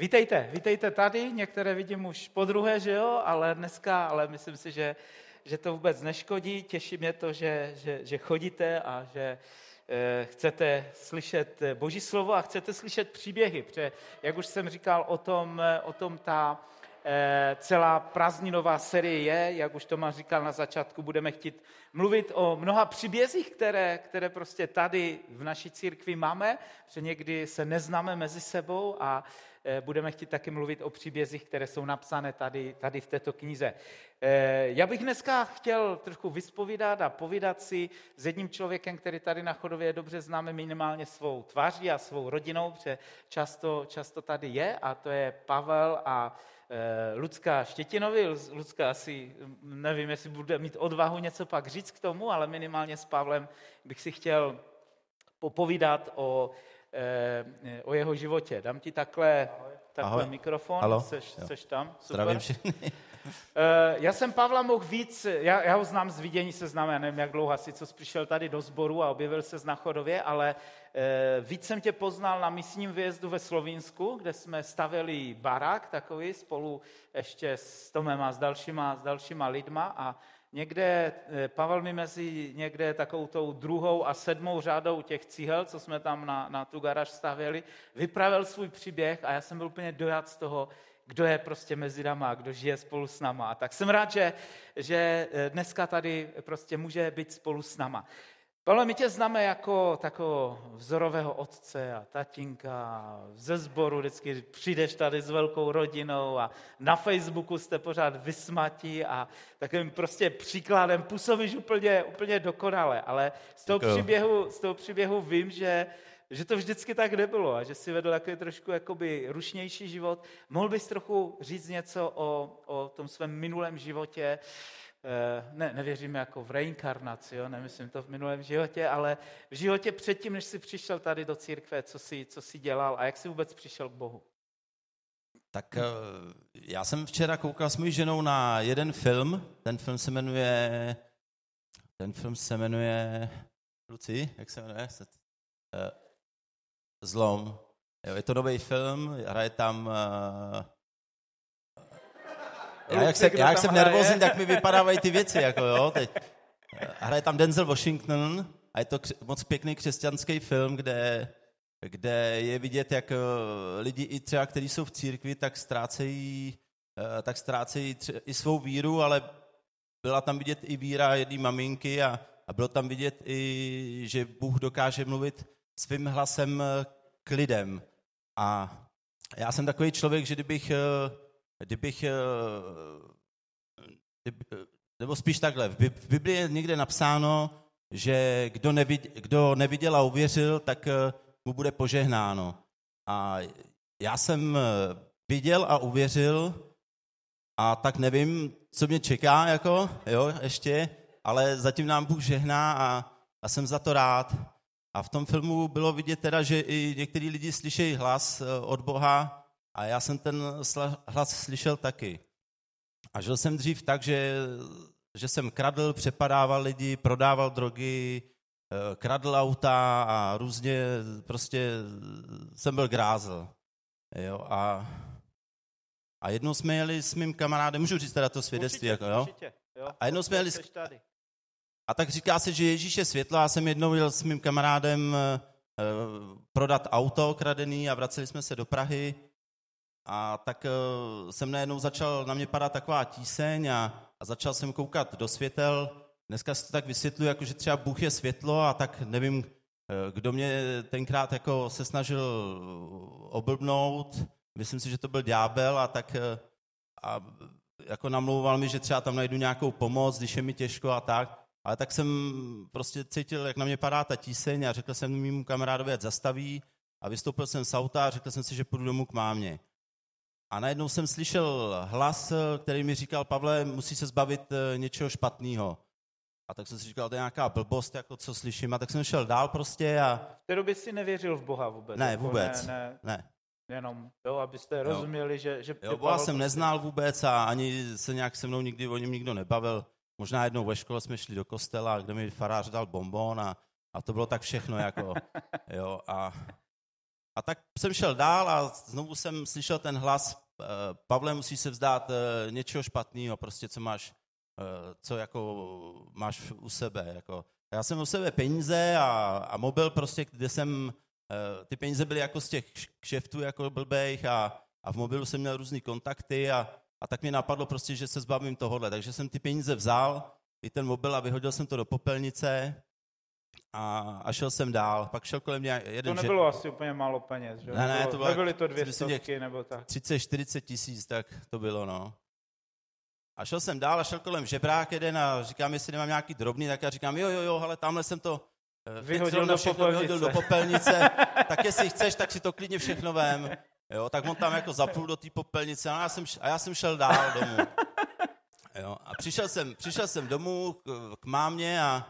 Vítejte, vítejte tady, některé vidím už po druhé, že jo, ale dneska, ale myslím si, že, že to vůbec neškodí. Těší mě to, že, že, že chodíte a že eh, chcete slyšet Boží slovo a chcete slyšet příběhy, protože, jak už jsem říkal, o tom, o tom ta eh, celá prázdninová série je, jak už Tomáš říkal na začátku, budeme chtít mluvit o mnoha příbězích, které, které prostě tady v naší církvi máme, že někdy se neznáme mezi sebou a budeme chtít taky mluvit o příbězích, které jsou napsané tady, tady v této knize. Eh, já bych dneska chtěl trochu vyspovídat a povídat si s jedním člověkem, který tady na Chodově dobře známe minimálně svou tváří a svou rodinou, protože často, často tady je a to je Pavel a eh, Lucka Štětinovi. Lucka asi, nevím, jestli bude mít odvahu něco pak říct k tomu, ale minimálně s Pavlem bych si chtěl popovídat o Eh, o jeho životě. Dám ti takhle, takhle Ahoj. mikrofon, Halo. Seš, seš tam, super. Eh, já jsem Pavla mohl víc, já, já ho znám z vidění seznamu, já nevím, jak dlouho asi, co přišel tady do sboru a objevil se na Chodově, ale eh, víc jsem tě poznal na místním výjezdu ve Slovinsku, kde jsme stavili barák takový spolu ještě s Tomem a s dalšíma, s dalšíma lidma a někde, eh, Pavel mi mezi někde takovou tou druhou a sedmou řádou těch cíhel, co jsme tam na, na tu garáž stavěli, vypravil svůj příběh a já jsem byl úplně dojat z toho, kdo je prostě mezi náma, kdo žije spolu s náma. Tak jsem rád, že, že eh, dneska tady prostě může být spolu s náma. Pavle, my tě známe jako takového vzorového otce a tatínka. Ze sboru, vždycky přijdeš tady s velkou rodinou a na Facebooku jste pořád vysmatí a takovým prostě příkladem. Působíš úplně, úplně dokonale, ale z toho, příběhu, z toho příběhu vím, že, že to vždycky tak nebylo a že si vedl takový trošku jakoby rušnější život. Mohl bys trochu říct něco o, o tom svém minulém životě, ne, nevěříme jako v reinkarnaci, jo? nemyslím to v minulém životě, ale v životě předtím, než jsi přišel tady do církve, co jsi, co jsi dělal a jak jsi vůbec přišel k Bohu? Tak eh, já jsem včera koukal s mojí ženou na jeden film, ten film se jmenuje, ten film se jmenuje, Luci, jak se jmenuje? Eh, Zlom. Jo, je to nový film, hraje tam já jak, se, já jak jsem nervózní, tak mi vypadávají ty věci, jako jo, teď. Hraje tam Denzel Washington a je to kř- moc pěkný křesťanský film, kde, kde je vidět, jak eh, lidi i třeba, kteří jsou v církvi, tak ztrácejí, eh, tak ztrácejí tře- i svou víru, ale byla tam vidět i víra jedné maminky a, a bylo tam vidět i, že Bůh dokáže mluvit svým hlasem eh, k lidem. A já jsem takový člověk, že kdybych kdybych, eh, nebo spíš takhle, v Biblii je někde napsáno, že kdo, neviděl, kdo neviděl a uvěřil, tak eh, mu bude požehnáno. A já jsem eh, viděl a uvěřil a tak nevím, co mě čeká, jako, jo, ještě, ale zatím nám Bůh žehná a, a jsem za to rád. A v tom filmu bylo vidět teda, že i některý lidi slyšejí hlas od Boha, a já jsem ten hlas slyšel taky. A žil jsem dřív tak, že, že jsem kradl, přepadával lidi, prodával drogy, eh, kradl auta a různě prostě jsem byl grázel. Jo, a, a jednou jsme jeli s mým kamarádem, můžu říct teda to svědectví, určitě, jako, jo? Určitě, jo? A jednou jsme jeli... S... A tak říká se, že Ježíš je světlo. Já jsem jednou jel s mým kamarádem eh, prodat auto kradený a vraceli jsme se do Prahy a tak uh, jsem najednou začal, na mě padat taková tíseň a, a začal jsem koukat do světel. Dneska si to tak vysvětluji, jako že třeba Bůh je světlo a tak nevím, uh, kdo mě tenkrát jako se snažil oblbnout. Myslím si, že to byl ďábel a tak a jako namlouval mi, že třeba tam najdu nějakou pomoc, když je mi těžko a tak. Ale tak jsem prostě cítil, jak na mě padá ta tíseň a řekl jsem mému kamarádovi, ať zastaví a vystoupil jsem z auta a řekl jsem si, že půjdu domů k mámě. A najednou jsem slyšel hlas, který mi říkal, Pavle, musí se zbavit eh, něčeho špatného. A tak jsem si říkal, to je nějaká blbost, jako co slyším. A tak jsem šel dál prostě a... V té době si nevěřil v Boha vůbec? Ne, jako vůbec. Ne, ne. ne. Jenom, jo, abyste jo. rozuměli, že... že jo, Boha jsem prostě... neznal vůbec a ani se nějak se mnou nikdy o něm nikdo nebavil. Možná jednou ve škole jsme šli do kostela, kde mi farář dal bonbon a, a to bylo tak všechno, jako, jo, a A tak jsem šel dál a znovu jsem slyšel ten hlas, eh, Pavle, musíš se vzdát eh, něčeho špatného, prostě co máš, eh, co jako máš u sebe. Jako. Já jsem u sebe peníze a, a mobil prostě, kde jsem, ty peníze byly jako z těch kšeftů jako blbejch a, a v mobilu jsem měl různé kontakty a, a tak mi napadlo prostě, že se zbavím tohohle. Takže jsem ty peníze vzal, i ten mobil a vyhodil jsem to do popelnice a, a šel jsem dál. Pak šel kolem mě jeden... To nebylo že... asi úplně málo peněz, že? Ne, ne, to bylo, nebyly to dvě stovky nebo tak. 30-40 tisíc, tak to bylo, no. A šel jsem dál a šel kolem žebrák jeden a říkám, jestli nemám nějaký drobný, tak já říkám, jo, jo, jo, ale tamhle jsem to eh, vyhodil do, vyhodil do popelnice, tak jestli chceš, tak si to klidně všechno vem. Jo, tak on tam jako zapůl do té popelnice a já, jsem, a já jsem šel dál domů. Jo, a přišel jsem, přišel jsem domů k, k mámě a,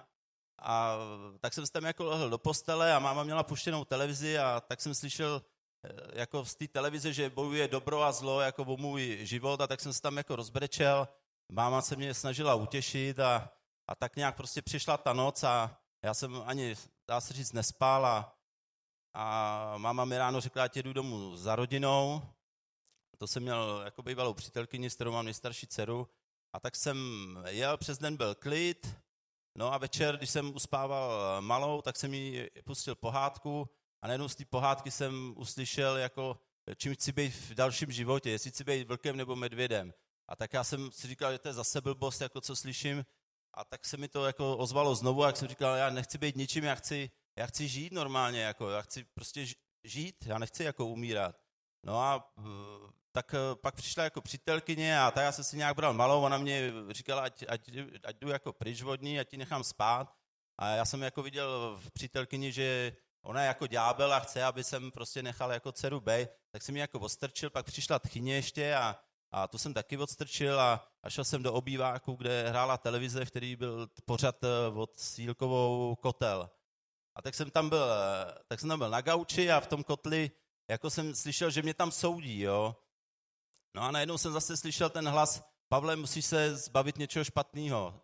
a tak jsem se tam jako lehl do postele a máma měla puštěnou televizi a tak jsem slyšel eh, jako z té televize, že bojuje dobro a zlo jako o můj život a tak jsem se tam jako rozbrečel. Máma se mě snažila utěšit a, a tak nějak prostě přišla ta noc a já jsem ani, dá se říct, nespál a, a máma mi ráno řekla, že jdu domů za rodinou. To jsem měl jako bývalou přítelkyni, s kterou mám nejstarší dceru. A tak jsem jel, přes den byl klid, no a večer, když jsem uspával malou, tak jsem jí pustil pohádku a najednou z té pohádky jsem uslyšel, jako, čím chci být v dalším životě, jestli chci být vlkem nebo medvědem. A tak já jsem si říkal, že to je zase blbost, jako co slyším. A tak se mi to jako ozvalo znovu, jak jsem říkal, já nechci být ničím, já chci, já chci žít normálně, jako, já chci prostě žít, já nechci jako umírat. No a tak eh, pak přišla jako přítelkyně a tak já jsem si nějak bral malou, ona mě říkala, ať, ať, ať jdu jako pryč vodní, ať ti nechám spát. A já jsem jako viděl v přítelkyni, že ona je jako ďábel a chce, aby jsem prostě nechal jako dceru bej, tak jsem ji jako odstrčil, pak přišla tchyně ještě a, a tu jsem taky odstrčil a, a šel jsem do obýváku, kde hrála televize, v který byl pořad eh, od Sílkovou kotel. A tak jsem tam byl, eh, tak jsem tam byl na gauči a v tom kotli jako jsem slyšel, že mě tam soudí, jo. No a najednou jsem zase slyšel ten hlas, Pavle, musíš se zbavit něčeho špatného.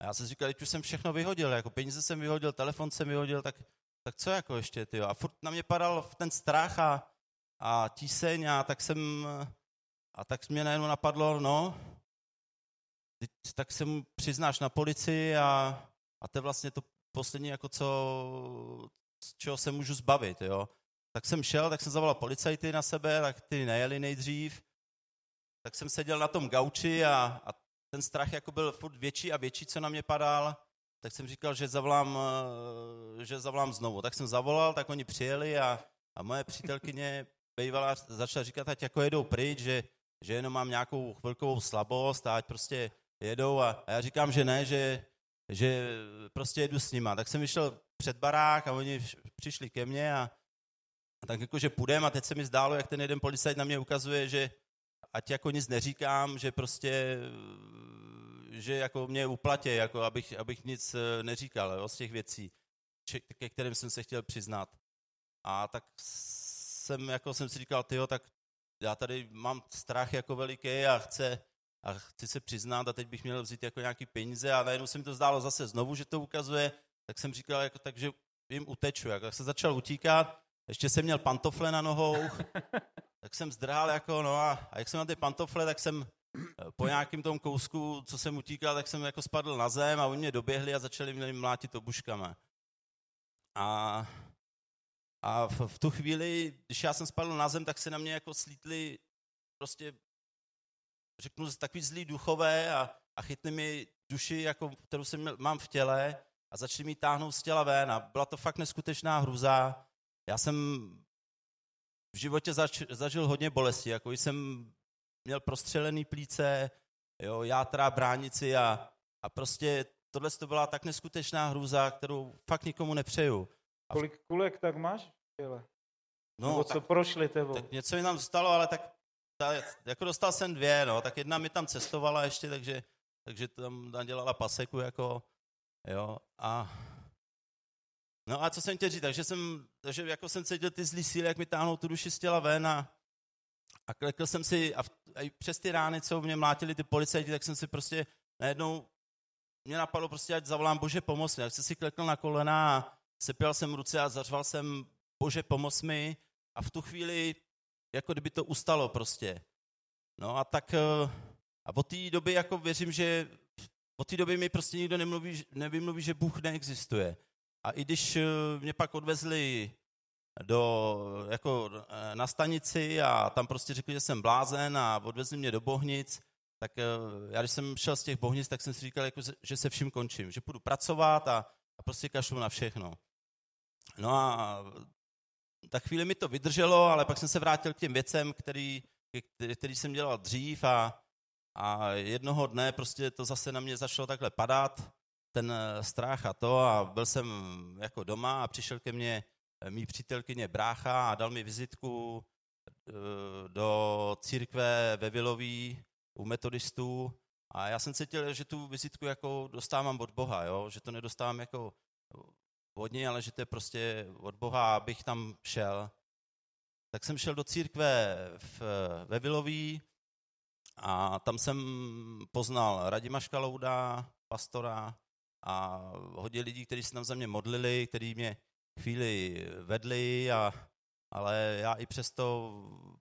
A já jsem říkal, teď už jsem všechno vyhodil, jako peníze jsem vyhodil, telefon jsem vyhodil, tak, tak co jako ještě, ty A furt na mě padal ten strach a, a tíseň a tak jsem, a tak mě najednou napadlo, no, tak se mu přiznáš na policii a, a to je vlastně to poslední, jako co, čeho se můžu zbavit, jo. Tak jsem šel, tak jsem zavolal policajty na sebe, tak ty nejeli nejdřív, tak jsem seděl na tom gauči a, a ten strach jako byl furt větší a větší, co na mě padal, tak jsem říkal, že zavolám, eh, že zavolám znovu. Tak jsem zavolal, tak oni přijeli a, a moje přítelkyně bývala, začala říkat, ať jako jedou pryč, že, že jenom mám nějakou chvilkovou slabost a ať prostě jedou a, a já říkám, že ne, že, že prostě jedu s nima. Tak jsem vyšel před barák a oni přišli ke mně a, a tak jako, že půjdem a teď se mi zdálo, jak ten jeden policajt na mě ukazuje, že, ať jako nic neříkám, že prostě, že jako mě uplatě, jako abych, abych nic eh, neříkal jo, z těch věcí, ke kterým jsem se chtěl přiznat. A tak jsem, jako jsem si říkal, tyjo, tak já tady mám strach jako veliký a chce, a chci se přiznat a teď bych měl vzít jako nějaký peníze a najednou se mi to zdálo zase znovu, že to ukazuje, tak jsem říkal, jako, takže jim uteču. Jako, jak se začal utíkat, ještě jsem měl pantofle na nohou, tak jsem zdrhal jako, no a, a jak jsem na ty pantofle, tak jsem eh, po nějakým tom kousku, co jsem utíkal, tak jsem jako spadl na zem a oni mě doběhli a začali mě mlátit obuškama. A, a v, v tu chvíli, když já jsem spadl na zem, tak se na mě jako slítli prostě, řeknu, takový zlý duchové a, a chytli mi duši, jako, kterou jsem měl, mám v těle a začali mi táhnout z těla ven a byla to fakt neskutečná hruza. Já jsem v životě zač, zažil hodně bolesti, jako jsem měl prostřelený plíce, jo, játra, bránici a, a prostě tohle to byla tak neskutečná hrůza, kterou fakt nikomu nepřeju. A Kolik kulek tak máš? Těle? No, Nebo co tak, prošli tebou? Tak něco mi tam zůstalo, ale tak ta, jako dostal jsem dvě, no, tak jedna mi tam cestovala ještě, takže, takže tam dělala paseku, jako, jo, a No a co jsem chtěl říct, takže jsem, takže jako jsem cítil ty zlý síly, jak mi táhnou tu duši z těla ven a, a klekl jsem si, a, v, a přes ty rány, co mě mlátili ty policajti, tak jsem si prostě najednou, mě napadlo prostě, ať zavolám Bože pomoc mi. Jak jsem si klekl na kolena a sepěl jsem ruce a zařval jsem Bože pomoc mi a v tu chvíli, jako kdyby to ustalo prostě. No a tak, a od té doby jako věřím, že od té doby mi prostě nikdo nemluví, nevymluví, že Bůh neexistuje. A i když mě pak odvezli do, jako na stanici a tam prostě řekli, že jsem blázen a odvezli mě do Bohnic, tak eh, já když jsem šel z těch bohnic, tak jsem si říkal, jako, že se vším končím, že půjdu pracovat a, a prostě kašlu na všechno. No a tak chvíli mi to vydrželo, ale pak jsem se vrátil k těm věcem, který, který jsem dělal dřív a, a jednoho dne prostě to zase na mě začalo takhle padat, ten eh, strach a to a byl jsem jako doma a přišel ke mně eh, mý přítelkyně brácha a dal mi vizitku do církve ve Vilový u metodistů a já jsem cítil, že tu vizitku jako dostávám od Boha, jo? že to nedostávám jako od něj, ale že to je prostě od Boha, abych tam šel. Tak jsem šel do církve v, ve Vilový a tam jsem poznal Radima Škalouda, pastora a hodně lidí, kteří se tam za mě modlili, kteří mě chvíli vedli a ale já i přesto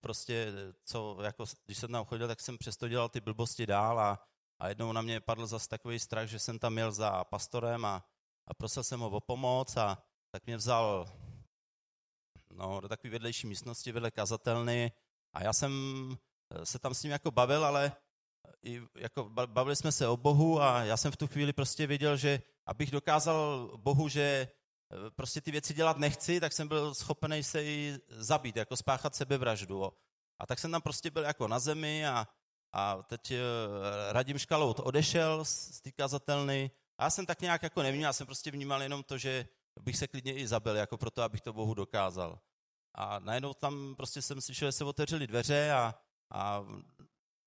prostě, co, jako, když jsem tam chodil, tak jsem přesto dělal ty blbosti dál a, a jednou na mě padl zase takový strach, že jsem tam měl za pastorem a, a prosil jsem ho o pomoc a tak mě vzal no, do takové vedlejší místnosti vedle kazatelny a já jsem eh, se tam s ním jako bavil, ale jako bavili jsme se o Bohu a já jsem v tu chvíli prostě věděl, že abych dokázal Bohu, že Eh, prostě ty věci dělat nechci, tak jsem byl schopený se i zabít, jako spáchat sebevraždu. A tak jsem tam prostě byl jako na zemi a, a teď eh, Radim Škalout odešel z té kazatelny a já jsem tak nějak jako nevnímal, já jsem prostě vnímal jenom to, že bych se klidně i zabil, jako proto, abych to Bohu dokázal. A najednou tam prostě jsem slyšel, že se otevřely dveře a, a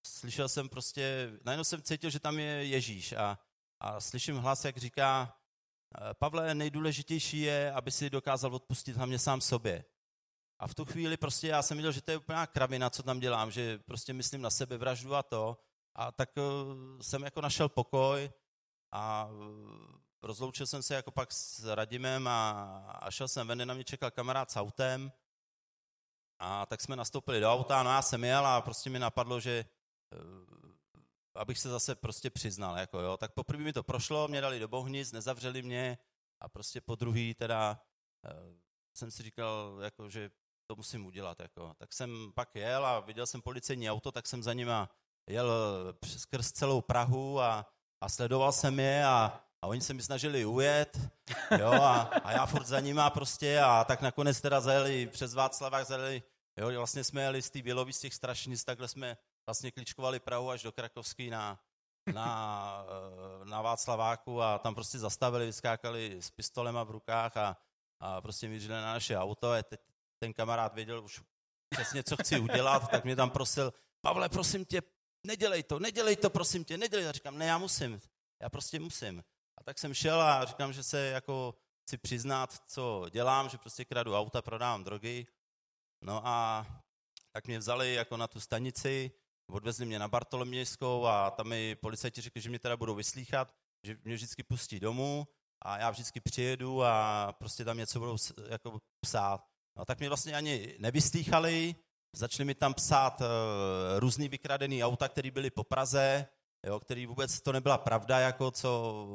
slyšel jsem prostě, najednou jsem cítil, že tam je Ježíš a, a slyším hlas, jak říká, Eh, Pavle, nejdůležitější je, aby si dokázal odpustit hlavně sám sobě. A v tu chvíli prostě já jsem viděl, že to je úplná kravina, co tam dělám, že prostě myslím na sebe vraždu a to. A tak eh, jsem jako našel pokoj a eh, rozloučil jsem se jako pak s Radimem a, a šel jsem ven, na mě čekal kamarád s autem. A tak jsme nastoupili do auta, no já jsem jel a prostě mi napadlo, že abych se zase prostě přiznal, jako jo. Tak poprvé mi to prošlo, mě dali do bohnic, nezavřeli mě a prostě po druhý teda uh, jsem si říkal, jako, že to musím udělat, jako. Tak jsem pak jel a viděl jsem policejní auto, tak jsem za nima jel skrz celou Prahu a, a sledoval jsem je a, a oni se mi snažili ujet, jo, a, a já furt za nima prostě a tak nakonec teda zajeli přes Václavák, zajeli, jo, vlastně jsme jeli z té Bělovy, z těch strašnic, takhle jsme vlastně kličkovali Prahu až do Krakovský na, na, eh, na Václaváku a tam prostě zastavili, vyskákali s pistolema v rukách a, a prostě mířili na naše auto a teď ten kamarád věděl už přesně, co chci udělat, tak mě tam prosil, Pavle, prosím tě, nedělej to, nedělej to, prosím tě, nedělej. A říkám, ne, já musím, já prostě musím. A tak jsem šel a říkám, že se jako chci přiznat, co dělám, že prostě kradu auta, prodávám drogy. No a tak mě vzali jako na tu stanici, odvezli mě na Bartolomějskou a tam mi policajti řekli, že mě teda budou vyslíchat, že mě vždycky pustí domů a já vždycky přijedu a prostě tam něco budou jako psát. No tak mě vlastně ani nevyslýchali, začali mi tam psát uh, různý vykradený auta, které byly po Praze, jo, který vůbec to nebyla pravda, jako co,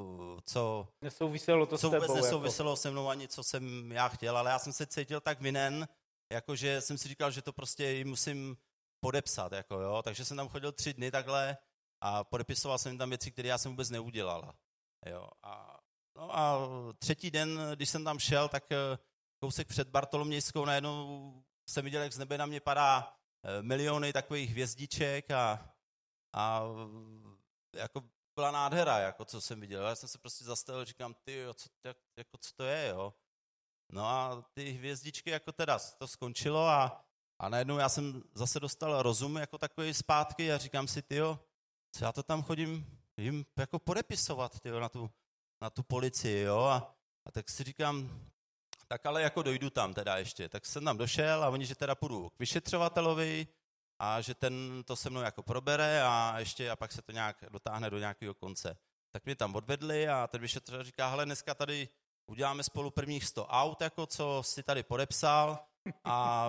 co, nesouviselo to co vůbec tebou, nesouviselo jako. se mnou ani, co jsem já chtěl, ale já jsem se cítil tak vinen, jakože jsem si říkal, že to prostě musím podepsat, jako jo, takže jsem tam chodil tři dny takhle a podepisoval jsem tam věci, které já jsem vůbec neudělal, jo, a, no a třetí den, když jsem tam šel, tak eh, kousek před Bartolomějskou najednou jsem viděl, jak z nebe na mě padá eh, miliony takových hvězdiček a, a jako byla nádhera, jako co jsem viděl. Já jsem se prostě zastavil, říkám, ty, co, jak, jako, co to je, jo. No a ty hvězdičky jako teda to skončilo a a najednou já jsem zase dostal rozum jako takový zpátky a říkám si, tyjo, co já to tam chodím jim jako podepisovat, tyjo, na tu, na tu policii, jo, a, a tak si říkám, tak ale jako dojdu tam teda ještě. Tak jsem tam došel a oni, že teda půjdu k vyšetřovatelovi a že ten to se mnou jako probere a ještě a pak se to nějak dotáhne do nějakého konce. Tak mě tam odvedli a ten vyšetřovatel říká, hele, dneska tady uděláme spolu prvních 100 aut, jako co si tady podepsal, a,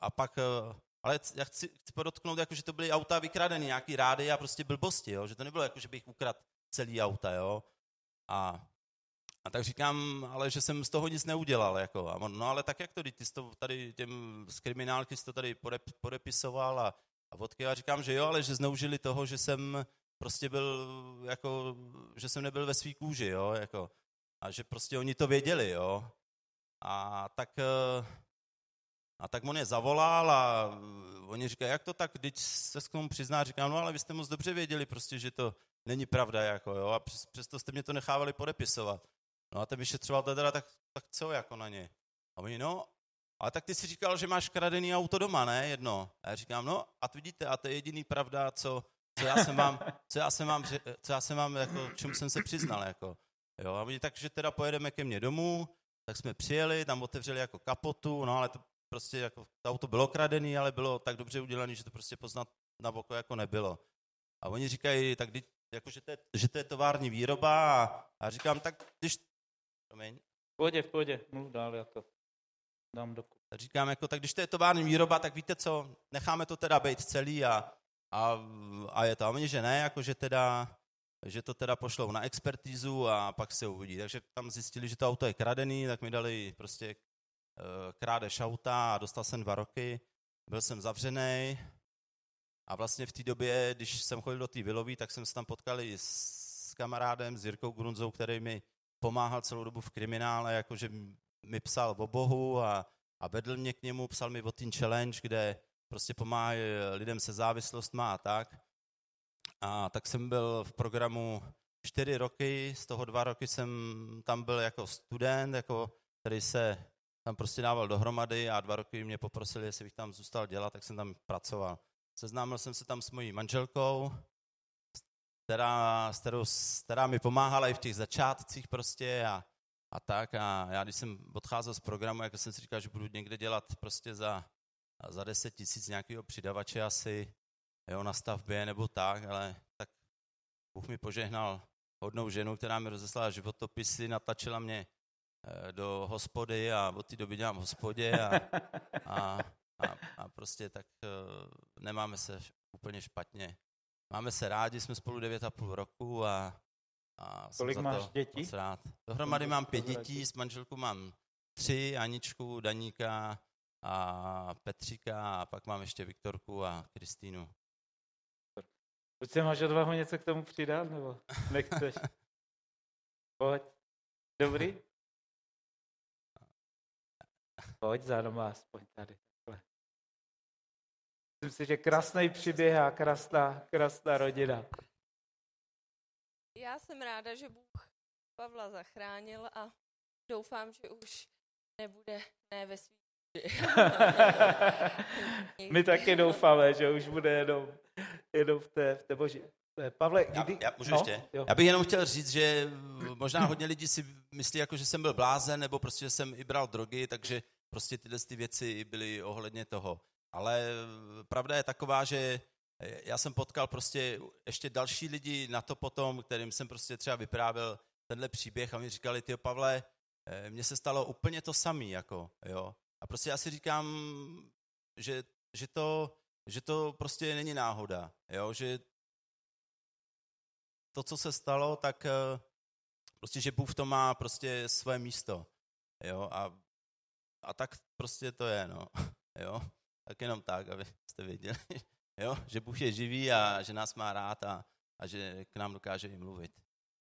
a pak, eh, ale já chci, chci podotknout, jako, že to byly auta vykradené, nějaký rády a prostě blbosti, jo? že to nebylo jako, že bych ukradl celý auta, jo. A, a tak říkám, ale že jsem z toho nic neudělal, jako. A on, no ale tak jak to, ty jsi to tady těm z kriminálky jsi to tady podep, podepisoval a, a vodky. Já říkám, že jo, ale že zneužili toho, že jsem prostě byl, jako, že jsem nebyl ve svý kůži, jo, jako. A že prostě oni to věděli, jo. A tak, eh, a tak on je zavolal a oni říkají, jak to tak, když se k tomu přizná, říkám, no ale vy jste moc dobře věděli prostě, že to není pravda, jako jo, a přes, přesto jste mě to nechávali podepisovat. No a ten vyšetřoval teda, tak, tak co jako na ně? A oni, no, ale tak ty si říkal, že máš kradený auto doma, ne, jedno. A já říkám, no a vidíte, a to je jediný pravda, co, co já jsem vám, co já jsem vám, co já jsem vám, jako, čemu jsem se přiznal, jako. Jo, a oni takže teda pojedeme ke mně domů, tak jsme přijeli, tam otevřeli jako kapotu, no ale to prostě jako, to auto bylo kradený, ale bylo tak dobře udělané, že to prostě poznat na boko jako nebylo. A oni říkají, tak jako, že, to je, že to je tovární výroba a, a říkám, tak když... Promiň. V pohodě, v pohodě, mluv dál, já to dám do Říkám, jako, tak když to je tovární výroba, tak víte co, necháme to teda být celý a, a, a je to. A oni, že ne, jako, že teda že to teda pošlou na expertízu a pak se uvidí. Takže tam zjistili, že to auto je kradený, tak mi dali prostě krádež auta a dostal jsem dva roky. Byl jsem zavřený a vlastně v té době, když jsem chodil do té Vilový, tak jsem se tam potkal i s kamarádem, s Jirkou Grunzou, který mi pomáhal celou dobu v kriminále, jakože mi psal o Bohu a, a vedl mě k němu, psal mi o Teen Challenge, kde prostě pomáhá lidem se závislostma a tak. A tak jsem byl v programu čtyři roky, z toho dva roky jsem tam byl jako student, jako, který se tam prostě dával dohromady a dva roky mě poprosili, jestli bych tam zůstal dělat, tak jsem tam pracoval. Seznámil jsem se tam s mojí manželkou, která, s kterou, která mi pomáhala i v těch začátcích prostě a, a tak. A já, když jsem odcházel z programu, jako jsem si říkal, že budu někde dělat prostě za, za 10 tisíc nějakého přidavače asi, jo, na stavbě nebo tak, ale tak Bůh mi požehnal hodnou ženu, která mi rozeslala životopisy, natlačila mě do hospody a od té doby dělám v hospodě a, a, a, a prostě tak eh, nemáme se úplně špatně. Máme se rádi, jsme spolu 9,5 roku a, a Kolik máš dětí? Moc rád. Dohromady mám pět dětí, s manželkou mám tři, Aničku, Daníka a Petříka a pak mám ještě Viktorku a Kristýnu. Buď se máš odvahu něco k tomu přidat, nebo nechceš? Pojď. Dobrý? Pojď za doma aspoň tady. Myslím si, že krásný příběh a krásná, krásná rodina. Já jsem ráda, že Bůh Pavla zachránil a doufám, že už nebude ne ve svým My taky doufáme, že už bude jenom, jenom v té, v té boží. Eh, Pavle, kdy... já, já, můžu no? ještě? Jo. Já bych jenom chtěl říct, že možná hodně lidí si myslí, jako, že jsem byl blázen, nebo prostě, že jsem i bral drogy, takže prostě tyhle ty věci byly ohledně toho. Ale pravda je taková, že já jsem potkal prostě ještě další lidi na to potom, kterým jsem prostě třeba vyprávěl tenhle příběh a mi říkali, ty Pavle, eh, mně se stalo úplně to samé, jako, jo. A prostě já si říkám, že, že, to, že to prostě není náhoda, jo, že to, co se stalo, tak eh, prostě, že Bůh to má prostě své místo, jo, a, a tak prostě to je, no, jo, tak jenom tak, abyste věděli, jo, že Bůh je živý a že nás má rád a, a že k nám dokáže i mluvit.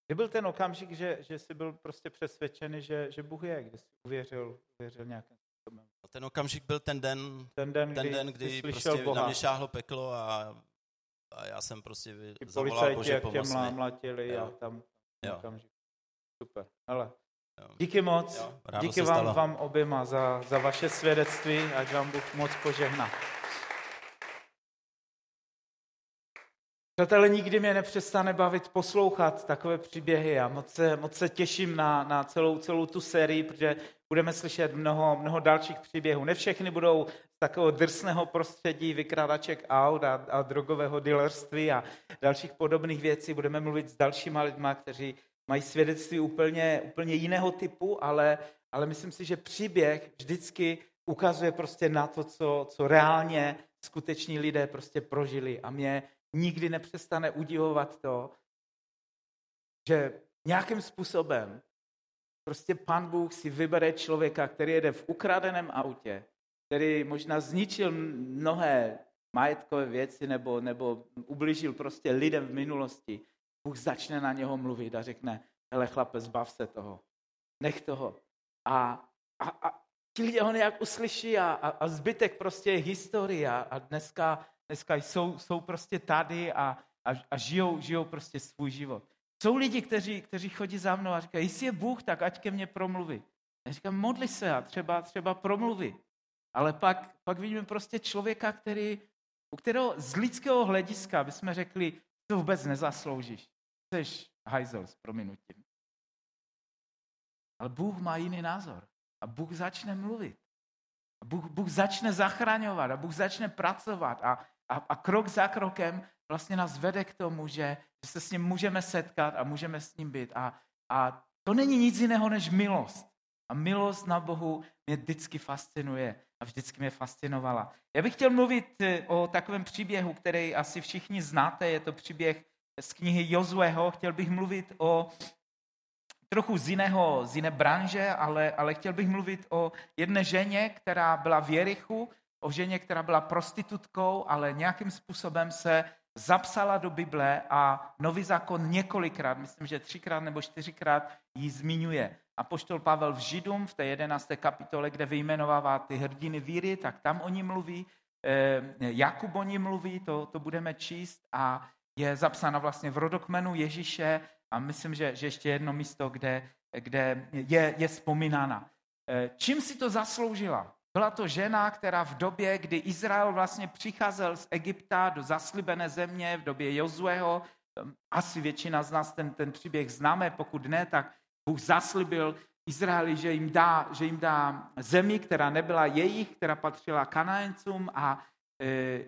Kdy byl ten okamžik, že, že jsi byl prostě přesvědčený, že, že Bůh je, kdy jsi uvěřil, uvěřil nějakým způsobem? No ten okamžik byl ten den, ten den, ten kdy, den, kdy prostě Boha. na mě šáhlo peklo a, a já jsem prostě Ty zavolal Bože jak tě mlátili a tam jo. okamžik. Super, ale jo. Díky moc, jo, díky vám, vám oběma za, za vaše svědectví, ať vám Bůh moc požehná. Přátelé, nikdy mě nepřestane bavit poslouchat takové příběhy a moc se, moc se těším na, na celou, celou tu sérii, protože budeme slyšet mnoho, mnoho dalších příběhů. Ne všechny budou z takového drsného prostředí vykrádaček aut a, a drogového dealerství a dalších podobných věcí. Budeme mluvit s dalšíma lidma, kteří mají svědectví úplně, úplně jiného typu, ale, ale myslím si, že příběh vždycky ukazuje prostě na to, co, co reálně skuteční lidé prostě prožili. A mě nikdy nepřestane udivovat to, že nějakým způsobem prostě pan Bůh si vybere člověka, který jede v ukradeném autě, který možná zničil mnohé majetkové věci nebo, nebo ublížil prostě lidem v minulosti. Bůh začne na něho mluvit a řekne, hele chlape, zbav se toho, nech toho. A, a, a ti lidé ho nějak uslyší a, a, a zbytek prostě je historie a dneska, dneska jsou, jsou prostě tady a, a, a žijou, žijou prostě svůj život. Jsou lidi, kteří, kteří chodí za mnou a říkají, jestli je Bůh, tak ať ke mně promluví. Já říkám, modli se a třeba, třeba promluví. Ale pak, pak vidíme prostě člověka, který, u kterého z lidského hlediska bychom řekli, to vůbec nezasloužíš. Jsi hajzel s prominutím. Ale Bůh má jiný názor. A Bůh začne mluvit. A Bůh, Bůh začne zachraňovat a Bůh začne pracovat a, a, a krok za krokem vlastně nás vede k tomu, že, že se s ním můžeme setkat a můžeme s ním být. A, a to není nic jiného než milost. A milost na Bohu mě vždycky fascinuje a vždycky mě fascinovala. Já bych chtěl mluvit eh, o takovém příběhu, který asi všichni znáte. Je to příběh z knihy Jozueho. Chtěl bych mluvit o trochu z, jiného, z jiné branže, ale, ale chtěl bych mluvit o jedné ženě, která byla v Jerichu, o ženě, která byla prostitutkou, ale nějakým způsobem se zapsala do Bible a Nový zákon několikrát, myslím, že třikrát nebo čtyřikrát ji zmiňuje. A poštol Pavel v Židům v té jedenácté kapitole, kde vyjmenovává ty hrdiny víry, tak tam o ní mluví. Eh, Jakub o ní mluví, to, to budeme číst a je zapsána vlastně v rodokmenu Ježíše a myslím, že, že ještě jedno místo, kde, kde je, je vzpomínána. Eh, čím si to zasloužila? Byla to žena, která v době, kdy Izrael vlastně přicházel z Egypta do zaslibené země, v době Jozueho, asi většina z nás ten, ten příběh známe, pokud ne, tak Bůh zaslibil Izraeli, že jim, dá, že jim dá zemi, která nebyla jejich, která patřila Kanaencům a e,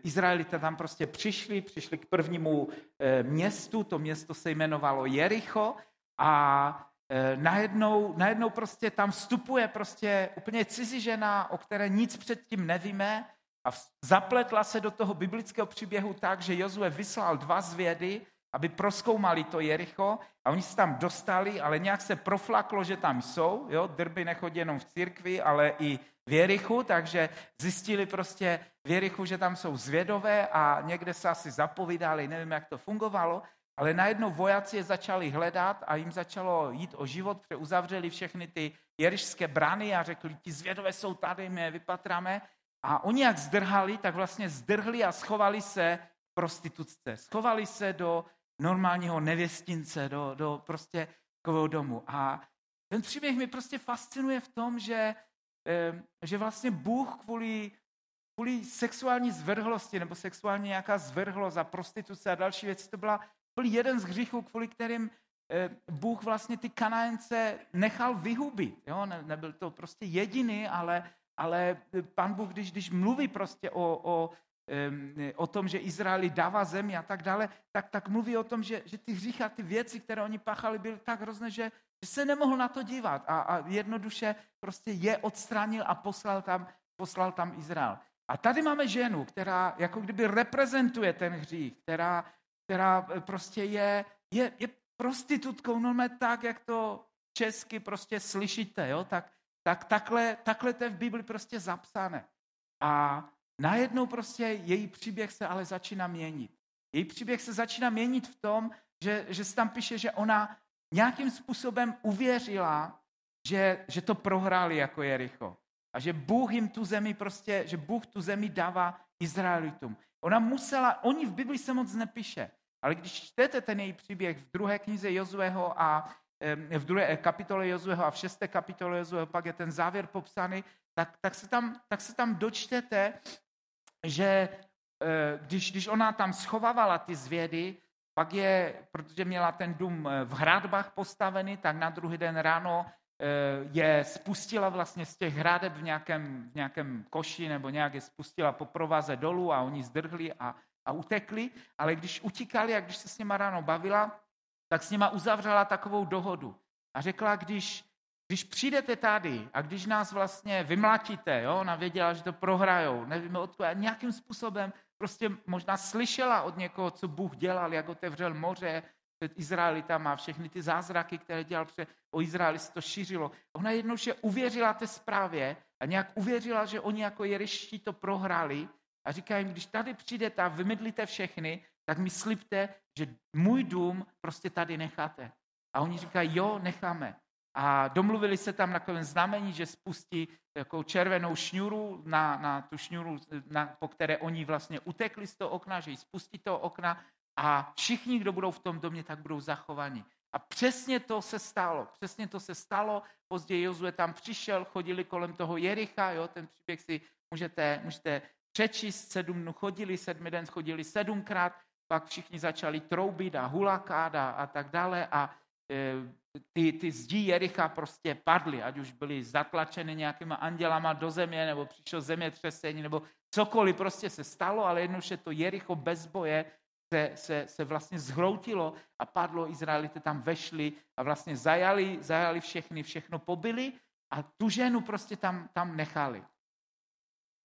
Izraelité tam prostě přišli, přišli k prvnímu e, městu, to město se jmenovalo Jericho a e, najednou, najednou prostě tam vstupuje prostě úplně cizí žena, o které nic předtím nevíme a zapletla se do toho biblického příběhu tak, že Jozue vyslal dva zvědy, aby proskoumali to Jericho a oni se tam dostali, ale nějak se proflaklo, že tam jsou, jo, drby nechodí jenom v církvi, ale i v Jerichu, takže zjistili prostě v Jerichu, že tam jsou zvědové a někde se asi zapovídali, nevím, jak to fungovalo, ale najednou vojáci je začali hledat a jim začalo jít o život, protože uzavřeli všechny ty jerišské brany a řekli, ti zvědové jsou tady, my je vypatráme. A oni jak zdrhali, tak vlastně zdrhli a schovali se prostitutce. Schovali se do normálního nevěstince, do, do prostě takového domu. A ten příběh mi prostě fascinuje v tom, že, že vlastně Bůh kvůli, kvůli sexuální zvrhlosti nebo sexuální nějaká zvrhlost a prostituce a další věci, to byla, byl jeden z hříchů, kvůli kterým Bůh vlastně ty Kanaence nechal vyhubit. Jo? Ne, nebyl to prostě jediný, ale, ale pan Bůh, když, když mluví prostě o, o o tom, že Izraeli dává zemi a tak dále, tak, tak mluví o tom, že, že ty hříchy a ty věci, které oni páchali, byly tak hrozné, že, že se nemohl na to dívat a, a jednoduše prostě je odstranil a poslal tam, poslal tam Izrael. A tady máme ženu, která jako kdyby reprezentuje ten hřích, která, která e, prostě je, je, je prostitutkou, normálně tak, jak to česky prostě slyšíte, jo? Tak, tak takhle, takhle to je v Bibli prostě zapsané. A najednou prostě její příběh se ale začíná měnit. Její příběh se začíná měnit v tom, že, že se tam píše, že ona nějakým způsobem uvěřila, že, že to prohráli jako Jericho. A že Bůh jim tu zemi prostě, že Bůh tu zemi dává Izraelitům. Ona musela, oni v Bibli se moc nepíše, ale když čtete ten její příběh v druhé knize Jozueho a v druhé kapitole Jozueho a v šesté kapitole Jozueho pak je ten závěr popsaný, tak, tak, se, tam, tak se tam dočtete, že eh, když, když ona tam schovávala ty zvědy, pak je, protože měla ten dům eh, v hradbách postavený, tak na druhý den ráno eh, je spustila vlastně z těch hradeb v nějakém, v nějakém koši nebo nějak je spustila po provaze dolů a oni zdrhli a, a utekli, ale když utíkali a když se s nima ráno bavila, tak s nima uzavřela takovou dohodu. A řekla, když, když přijdete tady a když nás vlastně vymlatíte, jo, ona věděla, že to prohrajou, nevíme odkud, a nějakým způsobem prostě možná slyšela od někoho, co Bůh dělal, jak otevřel moře před Izraelitama, všechny ty zázraky, které dělal před, o Izraeli, se to šířilo. Ona jednoduše uvěřila té zprávě a nějak uvěřila, že oni jako jeriští to prohráli a říká jim, když tady přijdete a vymydlíte všechny, tak mi slibte, že můj dům prostě tady necháte. A oni říkají, jo, necháme. A domluvili se tam na takovém znamení, že spustí takovou červenou šňůru na, na tu šňůru, na, po které oni vlastně utekli z toho okna, že ji spustí toho okna a všichni, kdo budou v tom domě, tak budou zachovaní. A přesně to se stalo. Přesně to se stalo. Později Jozue tam přišel, chodili kolem toho Jericha, jo, ten příběh si můžete, můžete přečíst, sedm dnů chodili, sedmi den chodili sedmkrát, pak všichni začali troubit a hulakat a, a tak dále a ty, ty zdi Jericha prostě padly, ať už byly zatlačeny nějakýma andělama do země, nebo přišlo zemětřesení, nebo cokoliv prostě se stalo, ale jednoduše to Jericho bez boje se, se, se vlastně zhroutilo a padlo, Izraelité tam vešli a vlastně zajali, zajali všechny, všechno pobili a tu ženu prostě tam, tam nechali.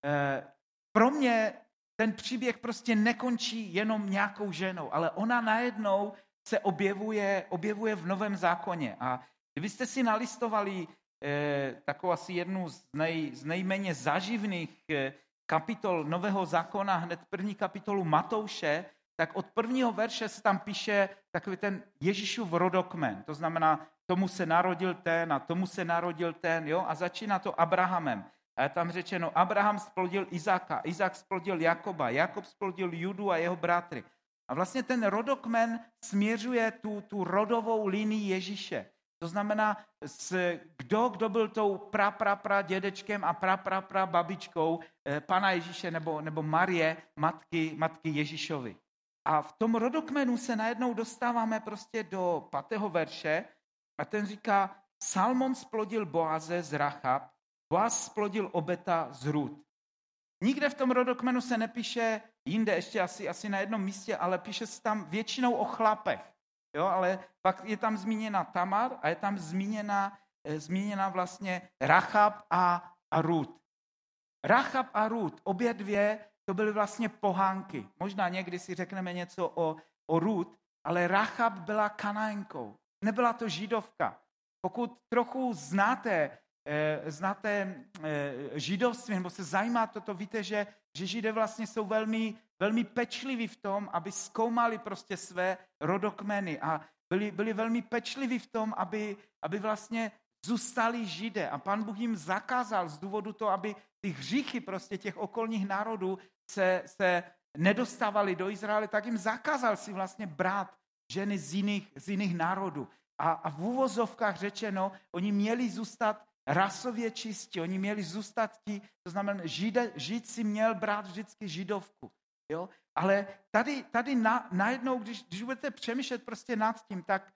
E, pro mě ten příběh prostě nekončí jenom nějakou ženou, ale ona najednou se objevuje, objevuje v Novém zákoně. A kdybyste si nalistovali eh, takovou asi jednu z, nej, z nejméně zaživných eh, kapitol Nového zákona, hned první kapitolu Matouše, tak od prvního verše se tam píše takový ten Ježíšův rodokmen. To znamená, tomu se narodil ten a tomu se narodil ten, jo? A začíná to Abrahamem. A je tam řečeno, Abraham splodil Izáka, Izák splodil Jakoba, Jakob splodil Judu a jeho bratry. A vlastně ten rodokmen směřuje tu, tu rodovou linii Ježíše. To znamená, s, kdo, kdo byl tou pra, pra, pra dědečkem a pra, pra, pra babičkou eh, pana Ježíše nebo, nebo Marie, matky, matky Ježíšovi. A v tom rodokmenu se najednou dostáváme prostě do patého verše a ten říká, Salmon splodil Boaze z Rachab, Boaz splodil Obeta z Rud. Nikde v tom rodokmenu se nepíše, jinde ještě asi, asi na jednom místě, ale píše se tam většinou o chlapech. Jo, ale pak je tam zmíněna Tamar a je tam zmíněna, eh, zmíněna vlastně Rachab a, a Ruth. Rachab a Ruth, obě dvě, to byly vlastně pohánky. Možná někdy si řekneme něco o, o Ruth, ale Rachab byla kanajenkou. Nebyla to židovka. Pokud trochu znáte znáte eh, židovství, nebo se zajímáte to, víte, že, že židé vlastně jsou velmi, velmi pečliví v tom, aby zkoumali prostě své rodokmeny a byli, byli velmi pečliví v tom, aby, aby vlastně zůstali židé. A pan Bůh jim zakázal z důvodu toho, aby ty hříchy prostě těch okolních národů se, se nedostávali do Izraele, tak jim zakázal si vlastně brát ženy z jiných, z jiných národů. A, a v úvozovkách řečeno, oni měli zůstat rasově čistí, oni měli zůstat ti, to znamená, žide, žid si měl brát vždycky židovku. Jo? Ale tady, tady na, najednou, když, když budete přemýšlet prostě nad tím, tak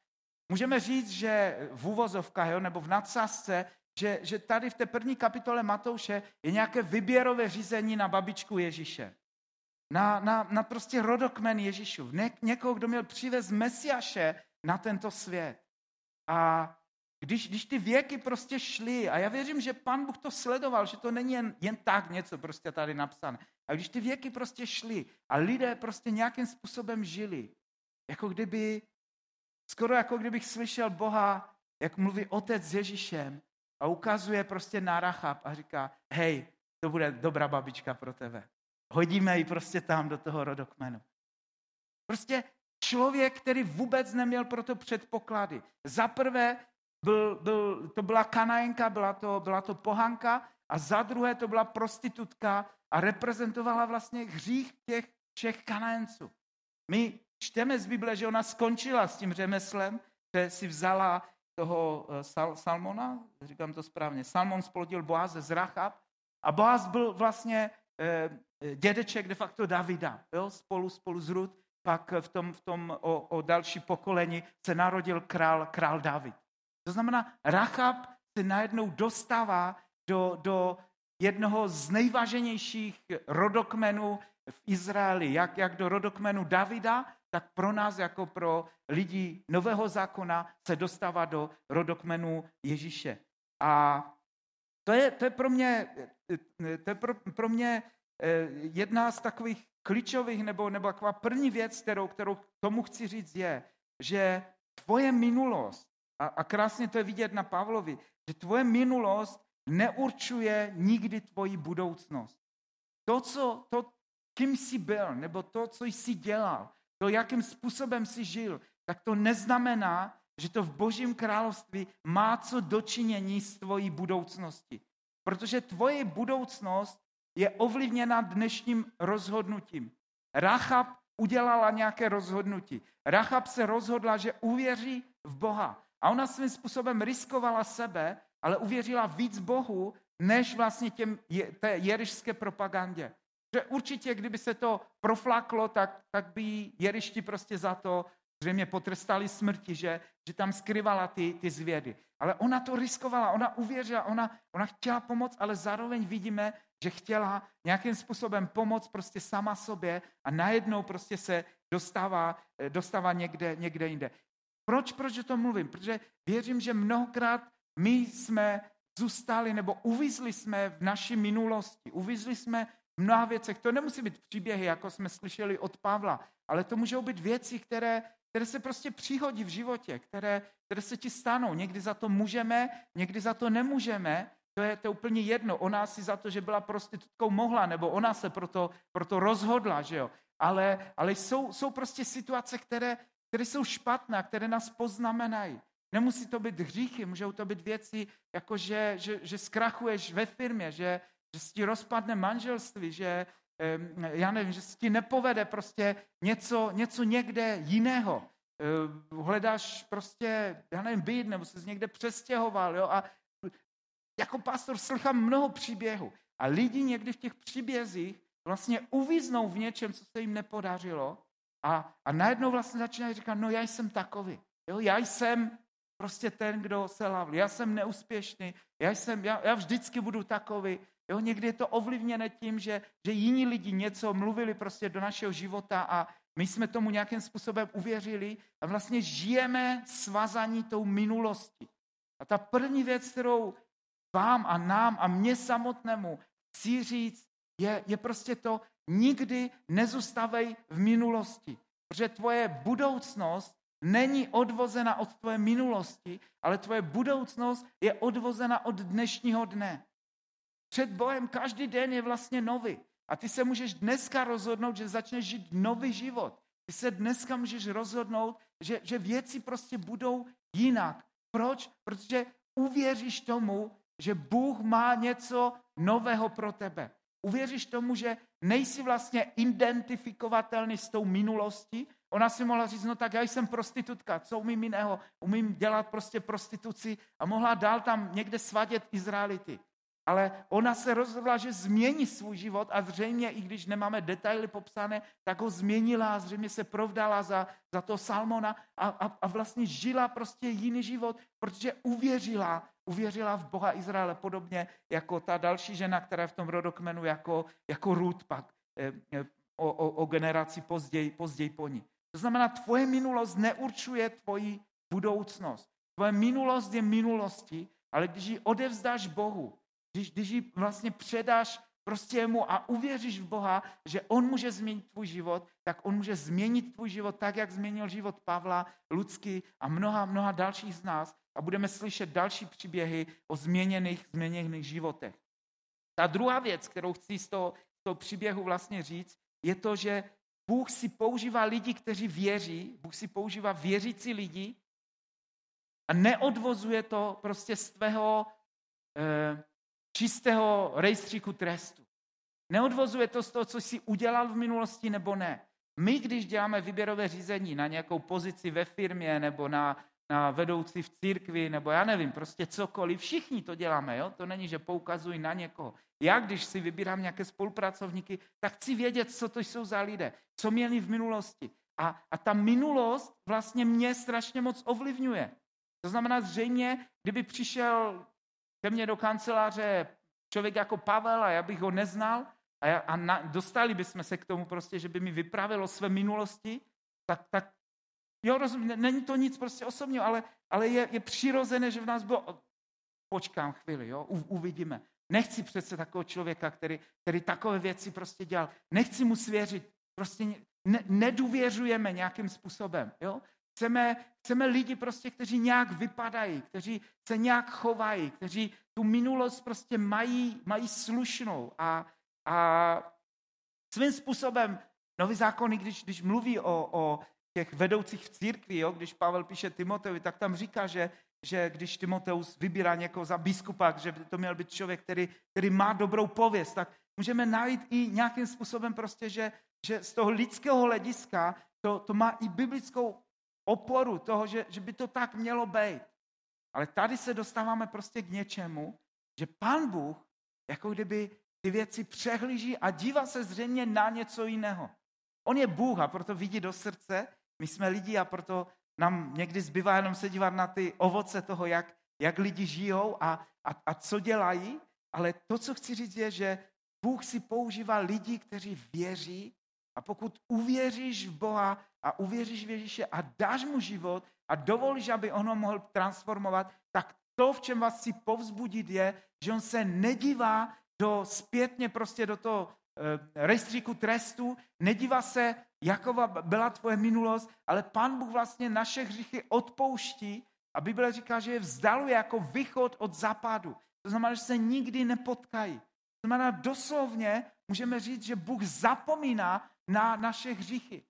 můžeme říct, že v úvozovkách jo, nebo v nadsázce, že, že tady v té první kapitole Matouše je nějaké vyběrové řízení na babičku Ježíše. Na, na, na prostě rodokmen Ježíšu. Ně, někoho, kdo měl přivez Mesiaše na tento svět. A když, když ty věky prostě šly, a já věřím, že pan Bůh to sledoval, že to není jen, jen tak něco prostě tady napsané. A když ty věky prostě šly a lidé prostě nějakým způsobem žili, jako kdyby, skoro jako kdybych slyšel Boha, jak mluví otec s Ježíšem a ukazuje prostě na Rachab a říká, hej, to bude dobrá babička pro tebe. Hodíme ji prostě tam do toho rodokmenu. Prostě člověk, který vůbec neměl pro to předpoklady. Za prvé byl, byl, to byla kanajenka, byla to, byla to pohanka a za druhé to byla prostitutka a reprezentovala vlastně hřích těch všech kanajenců. My čteme z Bible, že ona skončila s tím řemeslem, že si vzala toho eh, Sal, Salmona, říkám to správně, Salmon splodil Boaze z Rachab a Boaz byl vlastně eh, dědeček de facto Davida, jo, spolu, spolu s Rud, pak v tom, v tom o, o další pokolení se narodil král, král David. To znamená, Rachab se najednou dostává do, do jednoho z nejváženějších rodokmenů v Izraeli, jak, jak do rodokmenu Davida, tak pro nás, jako pro lidi Nového zákona, se dostává do rodokmenu Ježíše. A to je, to je pro mě, to je pro, pro mě eh, jedna z takových klíčových nebo, nebo taková první věc, kterou, kterou tomu chci říct, je, že tvoje minulost, a, a krásně to je vidět na Pavlovi, že tvoje minulost neurčuje nikdy tvoji budoucnost. To, co, to, kým jsi byl, nebo to, co jsi dělal, to, jakým způsobem jsi žil, tak to neznamená, že to v Božím království má co dočinění s tvojí budoucností. Protože tvoje budoucnost je ovlivněna dnešním rozhodnutím. Rachab udělala nějaké rozhodnutí. Rachab se rozhodla, že uvěří v Boha. A ona svým způsobem riskovala sebe, ale uvěřila víc Bohu, než vlastně těm, té jerišské propagandě. Že určitě, kdyby se to proflaklo, tak, tak by jerišti prostě za to zřejmě potrestali smrti, že, že tam skryvala ty, ty zvědy. Ale ona to riskovala, ona uvěřila, ona, ona chtěla pomoct, ale zároveň vidíme, že chtěla nějakým způsobem pomoct prostě sama sobě a najednou prostě se dostává, dostává někde, někde jinde. Proč, proč o tom mluvím? Protože věřím, že mnohokrát my jsme zůstali nebo uvízli jsme v naší minulosti, uvízli jsme v mnoha věcech. To nemusí být příběhy, jako jsme slyšeli od Pavla, ale to můžou být věci, které, které se prostě přihodí v životě, které, které se ti stanou. Někdy za to můžeme, někdy za to nemůžeme. To je to úplně jedno. Ona si za to, že byla prostitutkou mohla, nebo ona se proto, proto rozhodla, že jo. Ale, ale jsou, jsou prostě situace, které, které jsou špatné, které nás poznamenají. Nemusí to být hříchy, můžou to být věci, jako že, že, že zkrachuješ ve firmě, že, že si ti rozpadne manželství, že já nevím, že si ti nepovede prostě něco, něco někde jiného. Hledáš prostě, já nevím, být, nebo se někde přestěhoval, jo, a jako pastor slychám mnoho příběhů. A lidi někdy v těch příbězích vlastně uvíznou v něčem, co se jim nepodařilo a, a najednou vlastně začínají říkat, no já jsem takový. Jo, já jsem prostě ten, kdo se lavl. Já jsem neúspěšný, já, jsem, já, já vždycky budu takový. Jo, někdy je to ovlivněné tím, že, že jiní lidi něco mluvili prostě do našeho života a my jsme tomu nějakým způsobem uvěřili a vlastně žijeme svazaní tou minulostí. A ta první věc, kterou vám a nám a mně samotnému chci říct, je, je prostě to, nikdy nezůstavej v minulosti. Protože tvoje budoucnost není odvozena od tvoje minulosti, ale tvoje budoucnost je odvozena od dnešního dne. Před Bohem každý den je vlastně nový. A ty se můžeš dneska rozhodnout, že začneš žít nový život. Ty se dneska můžeš rozhodnout, že, že věci prostě budou jinak. Proč? Protože uvěříš tomu, že Bůh má něco nového pro tebe. Uvěříš tomu, že nejsi vlastně identifikovatelný s tou minulostí, Ona si mohla říct, no tak já jsem prostitutka, co umím jiného? Umím dělat prostě prostituci a mohla dál tam někde svadět Izraelity. Ale ona se rozhodla, že změní svůj život a zřejmě, i když nemáme detaily popsané, tak ho změnila a zřejmě se provdala za, za to Salmona a, a, a vlastně žila prostě jiný život, protože uvěřila, uvěřila v Boha Izraele, podobně jako ta další žena, která je v tom rodokmenu, jako, jako Ruth pak eh, eh, o, o, o generaci později, později po ní. To znamená, tvoje minulost neurčuje tvoji budoucnost. Tvoje minulost je minulosti, ale když ji odevzdáš Bohu, když, když ji vlastně předáš prostě mu a uvěříš v Boha, že on může změnit tvůj život, tak on může změnit tvůj život tak, jak změnil život Pavla, Ludsky a mnoha, mnoha dalších z nás. A budeme slyšet další příběhy o změněných, změněných životech. Ta druhá věc, kterou chci z toho, z toho příběhu vlastně říct, je to, že Bůh si používá lidi, kteří věří, Bůh si používá věřící lidi a neodvozuje to prostě z tvého eh, čistého rejstříku trestu. Neodvozuje to z toho, co jsi udělal v minulosti nebo ne. My, když děláme výběrové řízení na nějakou pozici ve firmě nebo na na vedoucí v církvi, nebo já nevím, prostě cokoliv. Všichni to děláme, jo? To není, že poukazují na někoho. Já, když si vybírám nějaké spolupracovníky, tak chci vědět, co to jsou za lidé, co měli v minulosti. A, a ta minulost vlastně mě strašně moc ovlivňuje. To znamená zřejmě, kdyby přišel ke mně do kanceláře člověk jako Pavel a já bych ho neznal a, já, a na, dostali bychom se k tomu prostě, že by mi vypravilo své minulosti, tak, tak Jo, rozumím, není to nic prostě osobního, ale, ale je, je přirozené, že v nás bylo počkám chvíli, jo, U, uvidíme. Nechci přece takového člověka, který, který takové věci prostě dělal. Nechci mu svěřit. Prostě ne, nedůvěřujeme nějakým způsobem. Jo? Chceme, chceme lidi prostě, kteří nějak vypadají, kteří se nějak chovají, kteří tu minulost prostě mají, mají slušnou. A, a svým způsobem nový zákon, když, když mluví o, o těch vedoucích v církvi, jo, když Pavel píše Timoteovi, tak tam říká, že, že když Timoteus vybírá někoho za biskupa, že by to měl být člověk, který, který má dobrou pověst, tak můžeme najít i nějakým způsobem prostě, že, že z toho lidského hlediska to, to má i biblickou oporu toho, že, že by to tak mělo být. Ale tady se dostáváme prostě k něčemu, že pán Bůh jako kdyby ty věci přehlíží a dívá se zřejmě na něco jiného. On je Bůh a proto vidí do srdce, my jsme lidi a proto nám někdy zbývá jenom se dívat na ty ovoce toho, jak, jak lidi žijou a, a, a co dělají, ale to, co chci říct, je, že Bůh si používá lidi, kteří věří a pokud uvěříš v Boha a uvěříš v Ježíše a dáš mu život a dovolíš, aby on ho mohl transformovat, tak to, v čem vás chci povzbudit, je, že on se nedívá do zpětně prostě do toho e, rejstříku trestu, nedívá se, jaková byla tvoje minulost, ale Pán Bůh vlastně naše hříchy odpouští a Bible říká, že je vzdaluje jako východ od západu. To znamená, že se nikdy nepotkají. To znamená, doslovně můžeme říct, že Bůh zapomíná na naše hříchy.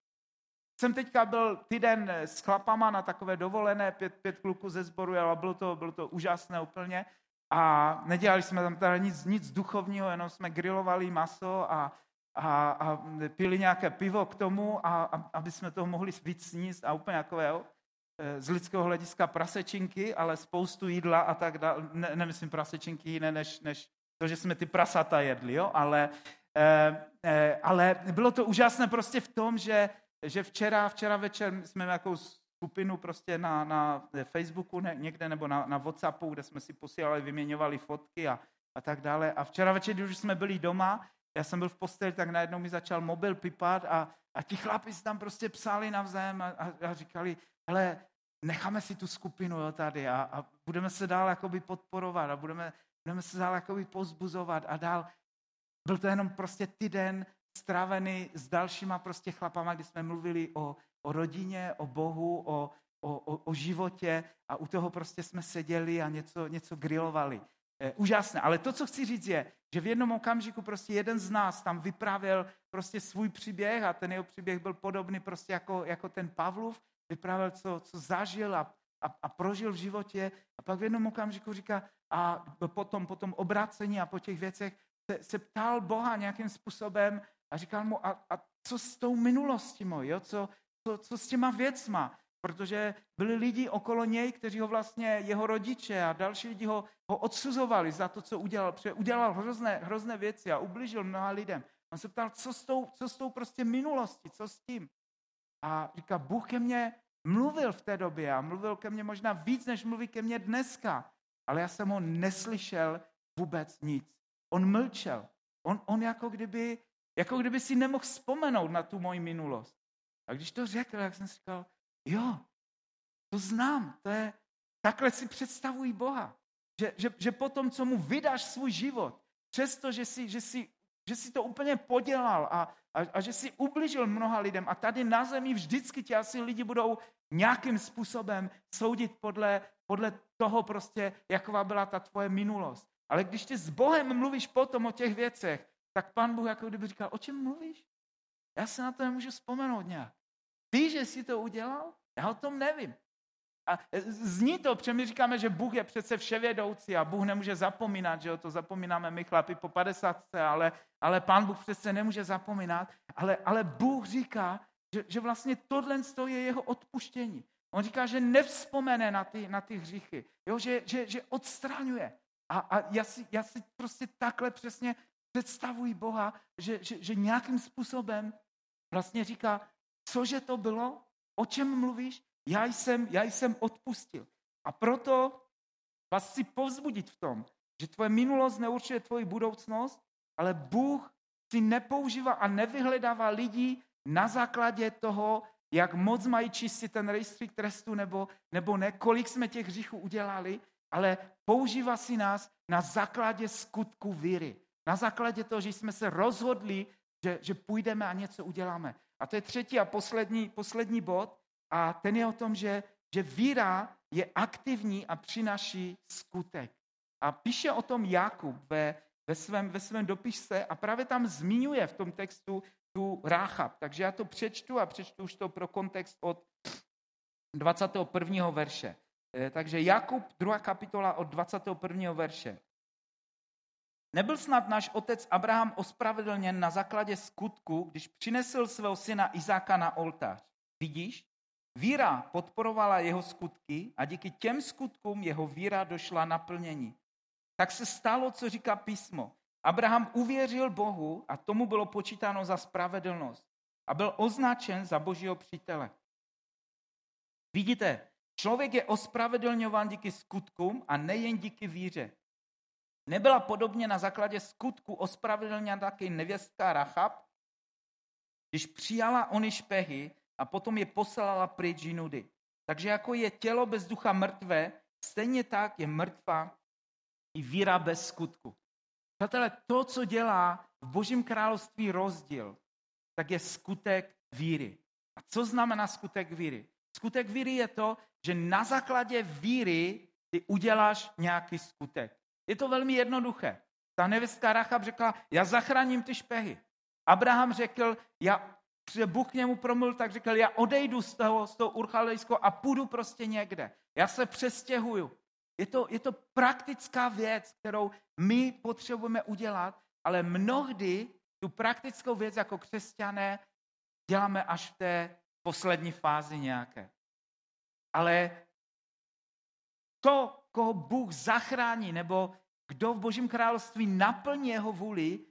Jsem teďka byl týden s chlapama na takové dovolené, pět, pět kluků ze sboru, ale bylo to, bylo to úžasné úplně. A nedělali jsme tam teda nic, nic duchovního, jenom jsme grilovali maso a, a, a pili nějaké pivo k tomu, a, a, aby jsme toho mohli víc sníst a úplně takové, jo, e, z lidského hlediska prasečinky, ale spoustu jídla a tak dále. Ne, nemyslím prasečinky jiné, než, než to, že jsme ty prasata jedli, jo, ale, eh, eh, ale bylo to úžasné prostě v tom, že, že včera, včera večer jsme nějakou skupinu prostě na, na Facebooku ne, někde nebo na, na Whatsappu, kde jsme si posílali, vyměňovali fotky a, a tak dále. A včera večer, když jsme byli doma, já jsem byl v posteli, tak najednou mi začal mobil pipat a, a ti chlapi si tam prostě psali navzájem a, a, a říkali, hele, necháme si tu skupinu jo, tady a, a budeme se dál jakoby podporovat a budeme, budeme se dál jakoby pozbuzovat a dál. Byl to jenom prostě týden strávený s dalšíma prostě chlapama, kdy jsme mluvili o, o rodině, o Bohu, o, o, o, o životě a u toho prostě jsme seděli a něco, něco grilovali. E, úžasné. Ale to, co chci říct, je, že v jednom okamžiku prostě jeden z nás tam vyprávěl prostě svůj příběh a ten jeho příběh byl podobný prostě jako, jako ten Pavlov, vyprávěl, co, co zažil a, a, a prožil v životě a pak v jednom okamžiku říká a potom, potom obrácení a po těch věcech se, se ptal Boha nějakým způsobem a říkal mu, a, a co s tou minulostí moj, jo? Co, co, co s těma věcma? Protože byli lidi okolo něj, kteří ho vlastně, jeho rodiče a další lidi ho, ho odsuzovali za to, co udělal. Protože udělal hrozné, hrozné věci a ubližil mnoha lidem. On se ptal, co s tou, co s tou prostě minulostí, co s tím? A říká, Bůh ke mně mluvil v té době a mluvil ke mně možná víc, než mluví ke mně dneska. Ale já jsem ho neslyšel vůbec nic. On mlčel. On, on jako, kdyby, jako kdyby si nemohl vzpomenout na tu moji minulost. A když to řekl, jak jsem si říkal, jo, to znám, to je, takhle si představují Boha. Že, že, že potom, co mu vydáš svůj život, přesto, že si, že si, že si to úplně podělal a, a, a že si ubližil mnoha lidem a tady na zemi vždycky tě asi lidi budou nějakým způsobem soudit podle, podle toho prostě, jaková byla ta tvoje minulost. Ale když ty s Bohem mluvíš potom o těch věcech, tak pan Bůh jako kdyby říkal, o čem mluvíš? Já se na to nemůžu vzpomenout nějak. Ty, že jsi to udělal? Já o tom nevím. A zní to, protože my říkáme, že Bůh je přece vševědoucí a Bůh nemůže zapomínat, že jo, to zapomínáme my chlapi po 50, ale, ale pán Bůh přece nemůže zapomínat, ale, ale Bůh říká, že, že vlastně tohle je jeho odpuštění. On říká, že nevzpomene na ty, na ty hříchy, jo, že, že, že odstraňuje. A, a já, si, já si prostě takhle přesně představuji Boha, že, že, že nějakým způsobem vlastně říká, cože to bylo, o čem mluvíš, já jsem, já jsem odpustil. A proto vás chci povzbudit v tom, že tvoje minulost neurčuje tvoji budoucnost, ale Bůh si nepoužívá a nevyhledává lidi na základě toho, jak moc mají čistit ten rejstřík trestu nebo, nebo ne, kolik jsme těch hříchů udělali, ale používá si nás na základě skutku víry. Na základě toho, že jsme se rozhodli, že, že půjdeme a něco uděláme. A to je třetí a poslední, poslední bod. A ten je o tom, že, že víra je aktivní a přináší skutek. A píše o tom Jakub ve, ve, svém, ve svém dopise a právě tam zmiňuje v tom textu tu Ráchab. Takže já to přečtu a přečtu už to pro kontext od 21. verše. Eh, takže Jakub, druhá kapitola od 21. verše. Nebyl snad náš otec Abraham ospravedlněn na základě skutku, když přinesl svého syna Izáka na oltář. Vidíš, víra podporovala jeho skutky a díky těm skutkům jeho víra došla naplnění. Tak se stalo, co říká písmo. Abraham uvěřil Bohu a tomu bylo počítáno za spravedlnost a byl označen za božího přítele. Vidíte, člověk je ospravedlňován díky skutkům a nejen díky víře. Nebyla podobně na základě skutku ospravedlněna taky nevěstka Rachab, když přijala ony špehy a potom je poslala pryč jinudy. Takže jako je tělo bez ducha mrtvé, stejně tak je mrtvá i víra bez skutku. Přátelé, to, co dělá v Božím království rozdíl, tak je skutek víry. A co znamená skutek víry? Skutek víry je to, že na základě víry ty uděláš nějaký skutek. Je to velmi jednoduché. Ta nevěstka Rachab řekla, já zachráním ty špehy. Abraham řekl, já, Bůh k němu promluvil, tak řekl, já odejdu z toho, z toho Urchalejsko a půjdu prostě někde. Já se přestěhuju. Je to, je to praktická věc, kterou my potřebujeme udělat, ale mnohdy tu praktickou věc jako křesťané děláme až v té poslední fázi nějaké. Ale to, koho Bůh zachrání, nebo kdo v Božím království naplní jeho vůli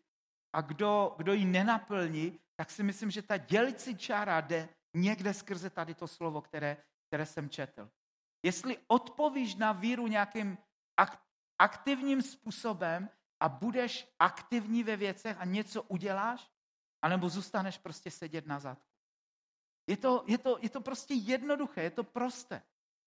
a kdo, kdo ji nenaplní, tak si myslím, že ta dělicí čára jde někde skrze tady to slovo, které, které jsem četl. Jestli odpovíš na víru nějakým aktivním způsobem a budeš aktivní ve věcech a něco uděláš, anebo zůstaneš prostě sedět na zadku. Je to, je to, je to prostě jednoduché, je to prosté.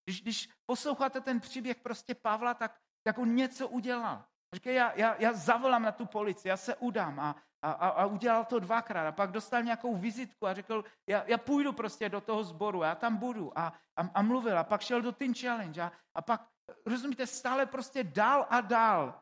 Když, když posloucháte ten příběh prostě Pavla, tak, tak on něco udělal. Říká, já, já, já zavolám na tu policii, já se udám. A, a, a udělal to dvakrát. A pak dostal nějakou vizitku a řekl, já, já půjdu prostě do toho sboru, já tam budu. A, a, a mluvil. A pak šel do Teen Challenge. A, a pak, rozumíte, stále prostě dál a dál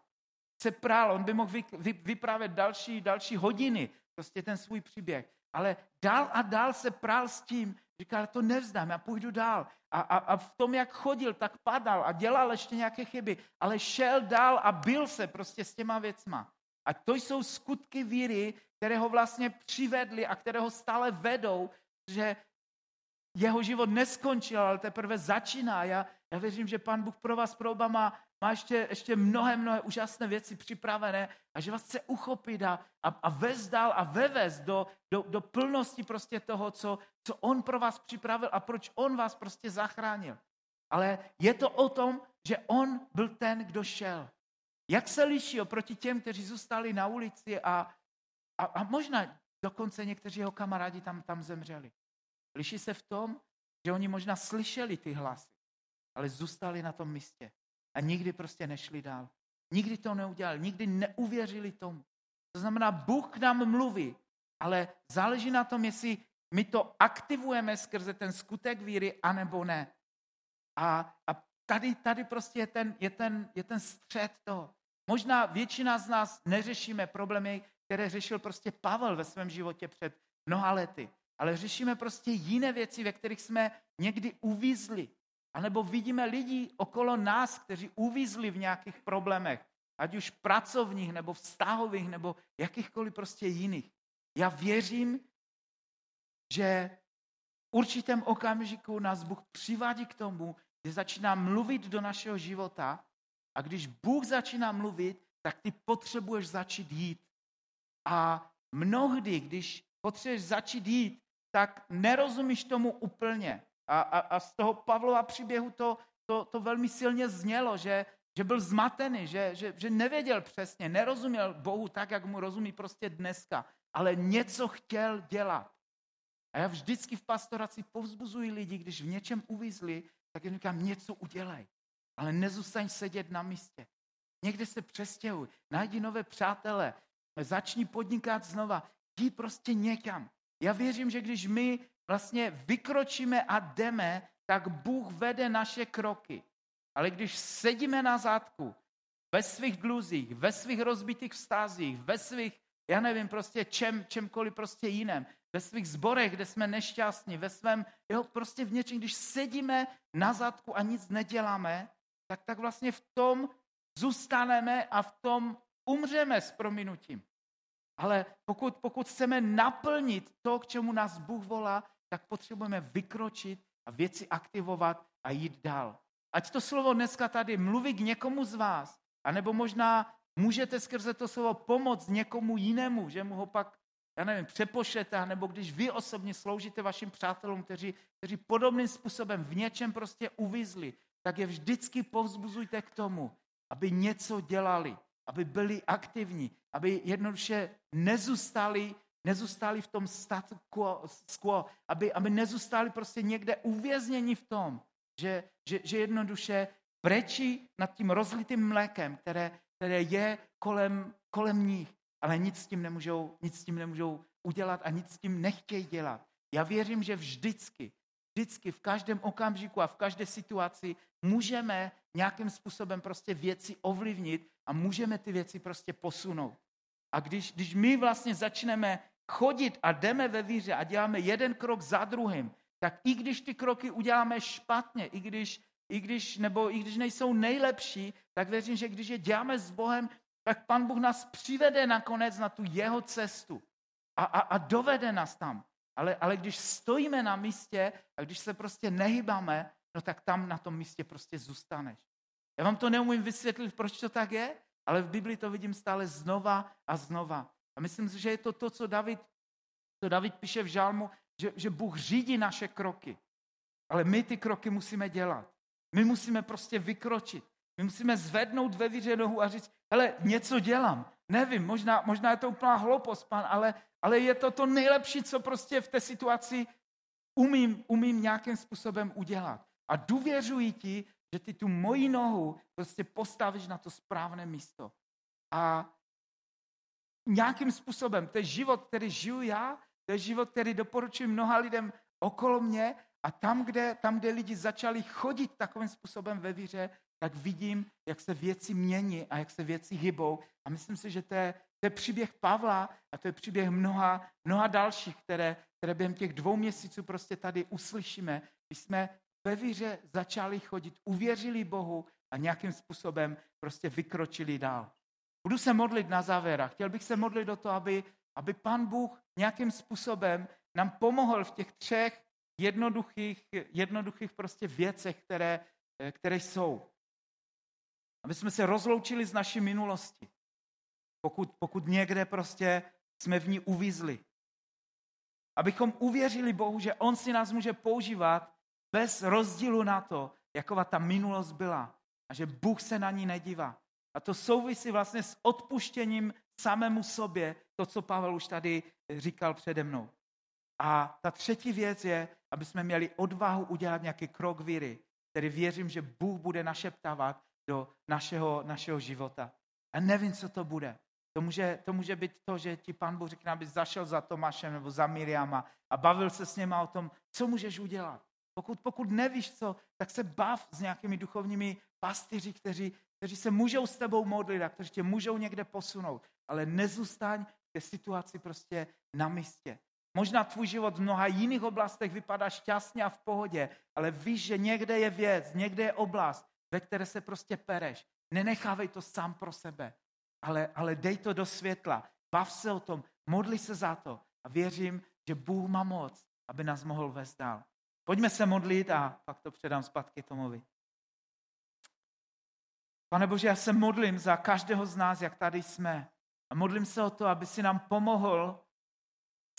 se prál, on by mohl vy, vy, vyprávět další, další hodiny, prostě ten svůj příběh, ale dál a dál se prál s tím, říkal, to nevzdám, já půjdu dál. A, a, a v tom, jak chodil, tak padal a dělal ještě nějaké chyby, ale šel dál a byl se prostě s těma věcma. A to jsou skutky víry, které ho vlastně přivedly a které ho stále vedou, že jeho život neskončil, ale teprve začíná. Já, já věřím, že Pan Bůh pro vás, pro oba má, má ještě, ještě mnohé, mnohé úžasné věci připravené a že vás chce uchopit a, a, a vést dál a vevést do, do, do plnosti prostě toho, co, co On pro vás připravil a proč On vás prostě zachránil. Ale je to o tom, že On byl ten, kdo šel. Jak se liší oproti těm, kteří zůstali na ulici a, a, a možná dokonce někteří jeho kamarádi tam, tam zemřeli. Liší se v tom, že oni možná slyšeli ty hlasy, ale zůstali na tom místě a nikdy prostě nešli dál. Nikdy to neudělali, nikdy neuvěřili tomu. To znamená, Bůh k nám mluví, ale záleží na tom, jestli my to aktivujeme skrze ten skutek víry, anebo ne. A, a tady, tady prostě je ten, je, ten, je ten střed toho. Možná většina z nás neřešíme problémy, které řešil prostě Pavel ve svém životě před mnoha lety, ale řešíme prostě jiné věci, ve kterých jsme někdy uvízli. A nebo vidíme lidi okolo nás, kteří uvízli v nějakých problémech, ať už pracovních, nebo vztahových, nebo jakýchkoliv prostě jiných. Já věřím, že v určitém okamžiku nás Bůh přivádí k tomu, že začíná mluvit do našeho života a když Bůh začíná mluvit, tak ty potřebuješ začít jít. A mnohdy, když potřebuješ začít jít, tak nerozumíš tomu úplně. A, a, a z toho Pavlova příběhu to, to, to velmi silně znělo, že, že byl zmatený, že, že, že nevěděl přesně, nerozuměl Bohu tak, jak mu rozumí prostě dneska, ale něco chtěl dělat. A já vždycky v pastoraci povzbuzuji lidi, když v něčem uvízli, tak jim říkám, něco udělej. ale nezůstaň sedět na místě. Někde se přestěhuj, najdi nové přátele, začni podnikat znova, jdi prostě někam. Já věřím, že když my vlastně vykročíme a jdeme, tak Bůh vede naše kroky. Ale když sedíme na zádku, ve svých dluzích, ve svých rozbitých vztazích, ve svých, já nevím, prostě čem, čemkoliv prostě jiném, ve svých zborech, kde jsme nešťastní, ve svém, jo, prostě v něčem, když sedíme na zadku a nic neděláme, tak, tak vlastně v tom zůstaneme a v tom umřeme s prominutím. Ale pokud, pokud chceme naplnit to, k čemu nás Bůh volá, tak potřebujeme vykročit a věci aktivovat a jít dál. Ať to slovo dneska tady mluví k někomu z vás, anebo možná můžete skrze to slovo pomoct někomu jinému, že mu ho pak, já nevím, přepošlete, nebo když vy osobně sloužíte vašim přátelům, kteří, kteří podobným způsobem v něčem prostě uvízli, tak je vždycky povzbuzujte k tomu, aby něco dělali, aby byli aktivní, aby jednoduše nezůstali, nezůstali v tom statu quo, aby, aby nezůstali prostě někde uvězněni v tom, že, že, že jednoduše brečí nad tím rozlitým mlékem, které, které je kolem, kolem nich, ale nic s tím nemůžou, nic s tím nemůžou udělat a nic s tím nechtějí dělat. Já věřím, že vždycky, vždycky, v každém okamžiku a v každé situaci můžeme nějakým způsobem prostě věci ovlivnit a můžeme ty věci prostě posunout. A když, když my vlastně začneme chodit a jdeme ve víře a děláme jeden krok za druhým, tak i když ty kroky uděláme špatně, i když, i když, nebo i když nejsou nejlepší, tak věřím, že když je děláme s Bohem, tak Pan Bůh nás přivede nakonec na tu jeho cestu a, a, a dovede nás tam. Ale, ale když stojíme na místě a když se prostě nehybáme, no tak tam na tom místě prostě zůstaneš. Já vám to neumím vysvětlit, proč to tak je, ale v Biblii to vidím stále znova a znova. A myslím si, že je to to, co David, co David píše v žálmu, že, že Bůh řídí naše kroky. Ale my ty kroky musíme dělat. My musíme prostě vykročit. My musíme zvednout ve víře nohu a říct, hele, něco dělám. Nevím, možná, možná je to úplná hloupost, pan, ale, ale je to to nejlepší, co prostě v té situaci umím, umím nějakým způsobem udělat. A důvěřuji ti, že ty tu moji nohu prostě postavíš na to správné místo. A nějakým způsobem, to je život, který žiju já, to je život, který doporučuji mnoha lidem okolo mě a tam, kde, tam, kde lidi začali chodit takovým způsobem ve víře, tak vidím, jak se věci mění a jak se věci hybou. A myslím si, že to je, to je příběh Pavla a to je příběh mnoha, mnoha dalších, které, které během těch dvou měsíců prostě tady uslyšíme. My jsme ve víře začali chodit, uvěřili Bohu a nějakým způsobem prostě vykročili dál. Budu se modlit na závěr a chtěl bych se modlit do toho, aby, aby pan Bůh nějakým způsobem nám pomohl v těch třech jednoduchých, jednoduchých prostě věcech, které, které jsou. Aby jsme se rozloučili z naší minulosti. Pokud, pokud někde prostě jsme v ní uvízli. Abychom uvěřili Bohu, že On si nás může používat bez rozdílu na to, jaková ta minulost byla. A že Bůh se na ní nedívá. A to souvisí vlastně s odpuštěním samému sobě, to, co Pavel už tady říkal přede mnou. A ta třetí věc je, aby jsme měli odvahu udělat nějaký krok víry, který věřím, že Bůh bude našeptávat do našeho, našeho života. A nevím, co to bude. To může, to může být to, že ti pan Bůh řekne, aby zašel za Tomášem nebo za Miriama a bavil se s něma o tom, co můžeš udělat. Pokud, pokud nevíš co, tak se bav s nějakými duchovními pastyři, kteří, kteří se můžou s tebou modlit a kteří tě můžou někde posunout. Ale nezůstaň v té situaci prostě na místě. Možná tvůj život v mnoha jiných oblastech vypadá šťastně a v pohodě, ale víš, že někde je věc, někde je oblast, ve které se prostě pereš. Nenechávej to sám pro sebe, ale, ale dej to do světla. Bav se o tom, modli se za to a věřím, že Bůh má moc, aby nás mohl vést dál. Pojďme se modlit a pak to předám zpátky Tomovi. Pane Bože, já se modlím za každého z nás, jak tady jsme. A modlím se o to, aby si nám pomohl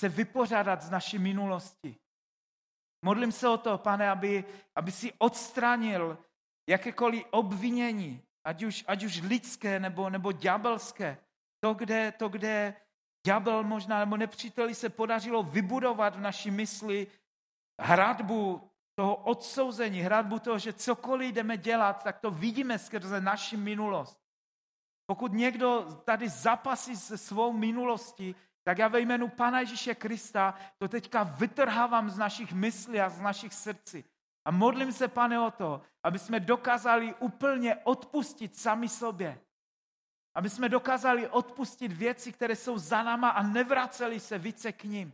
se vypořádat z naší minulosti. Modlím se o to, pane, aby, aby si odstranil jakékoliv obvinění, ať už, ať už lidské nebo, nebo ďábelské. To kde, to, kde ďábel možná nebo nepříteli se podařilo vybudovat v naší mysli hradbu toho odsouzení, hradbu toho, že cokoliv jdeme dělat, tak to vidíme skrze naši minulost. Pokud někdo tady zapasí se svou minulostí, tak já ve jménu Pana Ježíše Krista to teďka vytrhávám z našich myslí a z našich srdcí. A modlím se, pane, o to, aby jsme dokázali úplně odpustit sami sobě. Aby jsme dokázali odpustit věci, které jsou za náma a nevraceli se více k ním.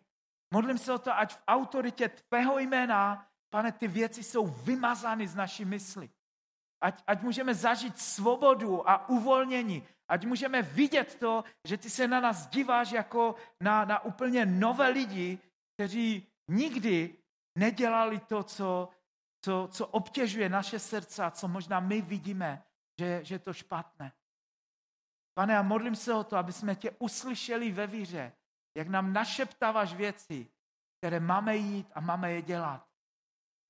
Modlím se o to, ať v autoritě tvého jména, pane, ty věci jsou vymazány z naší mysli. Ať, ať můžeme zažít svobodu a uvolnění. Ať můžeme vidět to, že ty se na nás díváš jako na, na úplně nové lidi, kteří nikdy nedělali to, co, co, co obtěžuje naše srdce a co možná my vidíme, že, je to špatné. Pane, a modlím se o to, aby jsme tě uslyšeli ve víře, jak nám našeptáváš věci, které máme jít a máme je dělat.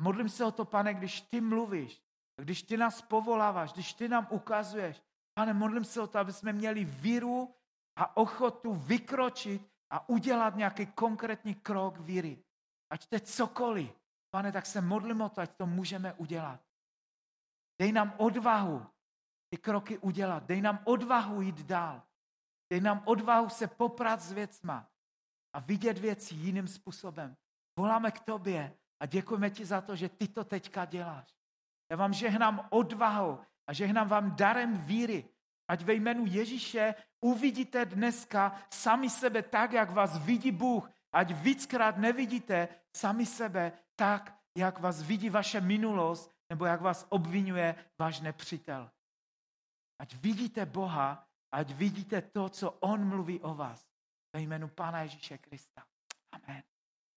Modlím se o to, pane, když ty mluvíš, když ty nás povoláváš, když ty nám ukazuješ, pane, modlím se o to, aby jsme měli víru a ochotu vykročit a udělat nějaký konkrétní krok víry. Ať to je cokoliv. Pane, tak se modlím o to, ať to můžeme udělat. Dej nám odvahu ty kroky udělat. Dej nám odvahu jít dál. Dej nám odvahu se poprat s věcma a vidět věci jiným způsobem. Voláme k tobě a děkujeme ti za to, že ty to teďka děláš. Já vám žehnám odvahu a žehnám vám darem víry. Ať ve jménu Ježíše uvidíte dneska sami sebe tak, jak vás vidí Bůh. Ať víckrát nevidíte sami sebe tak, jak vás vidí vaše minulost, nebo jak vás obvinuje váš nepřítel. Ať vidíte Boha, ať vidíte to, co On mluví o vás. Ve jménu Pána Ježíše Krista.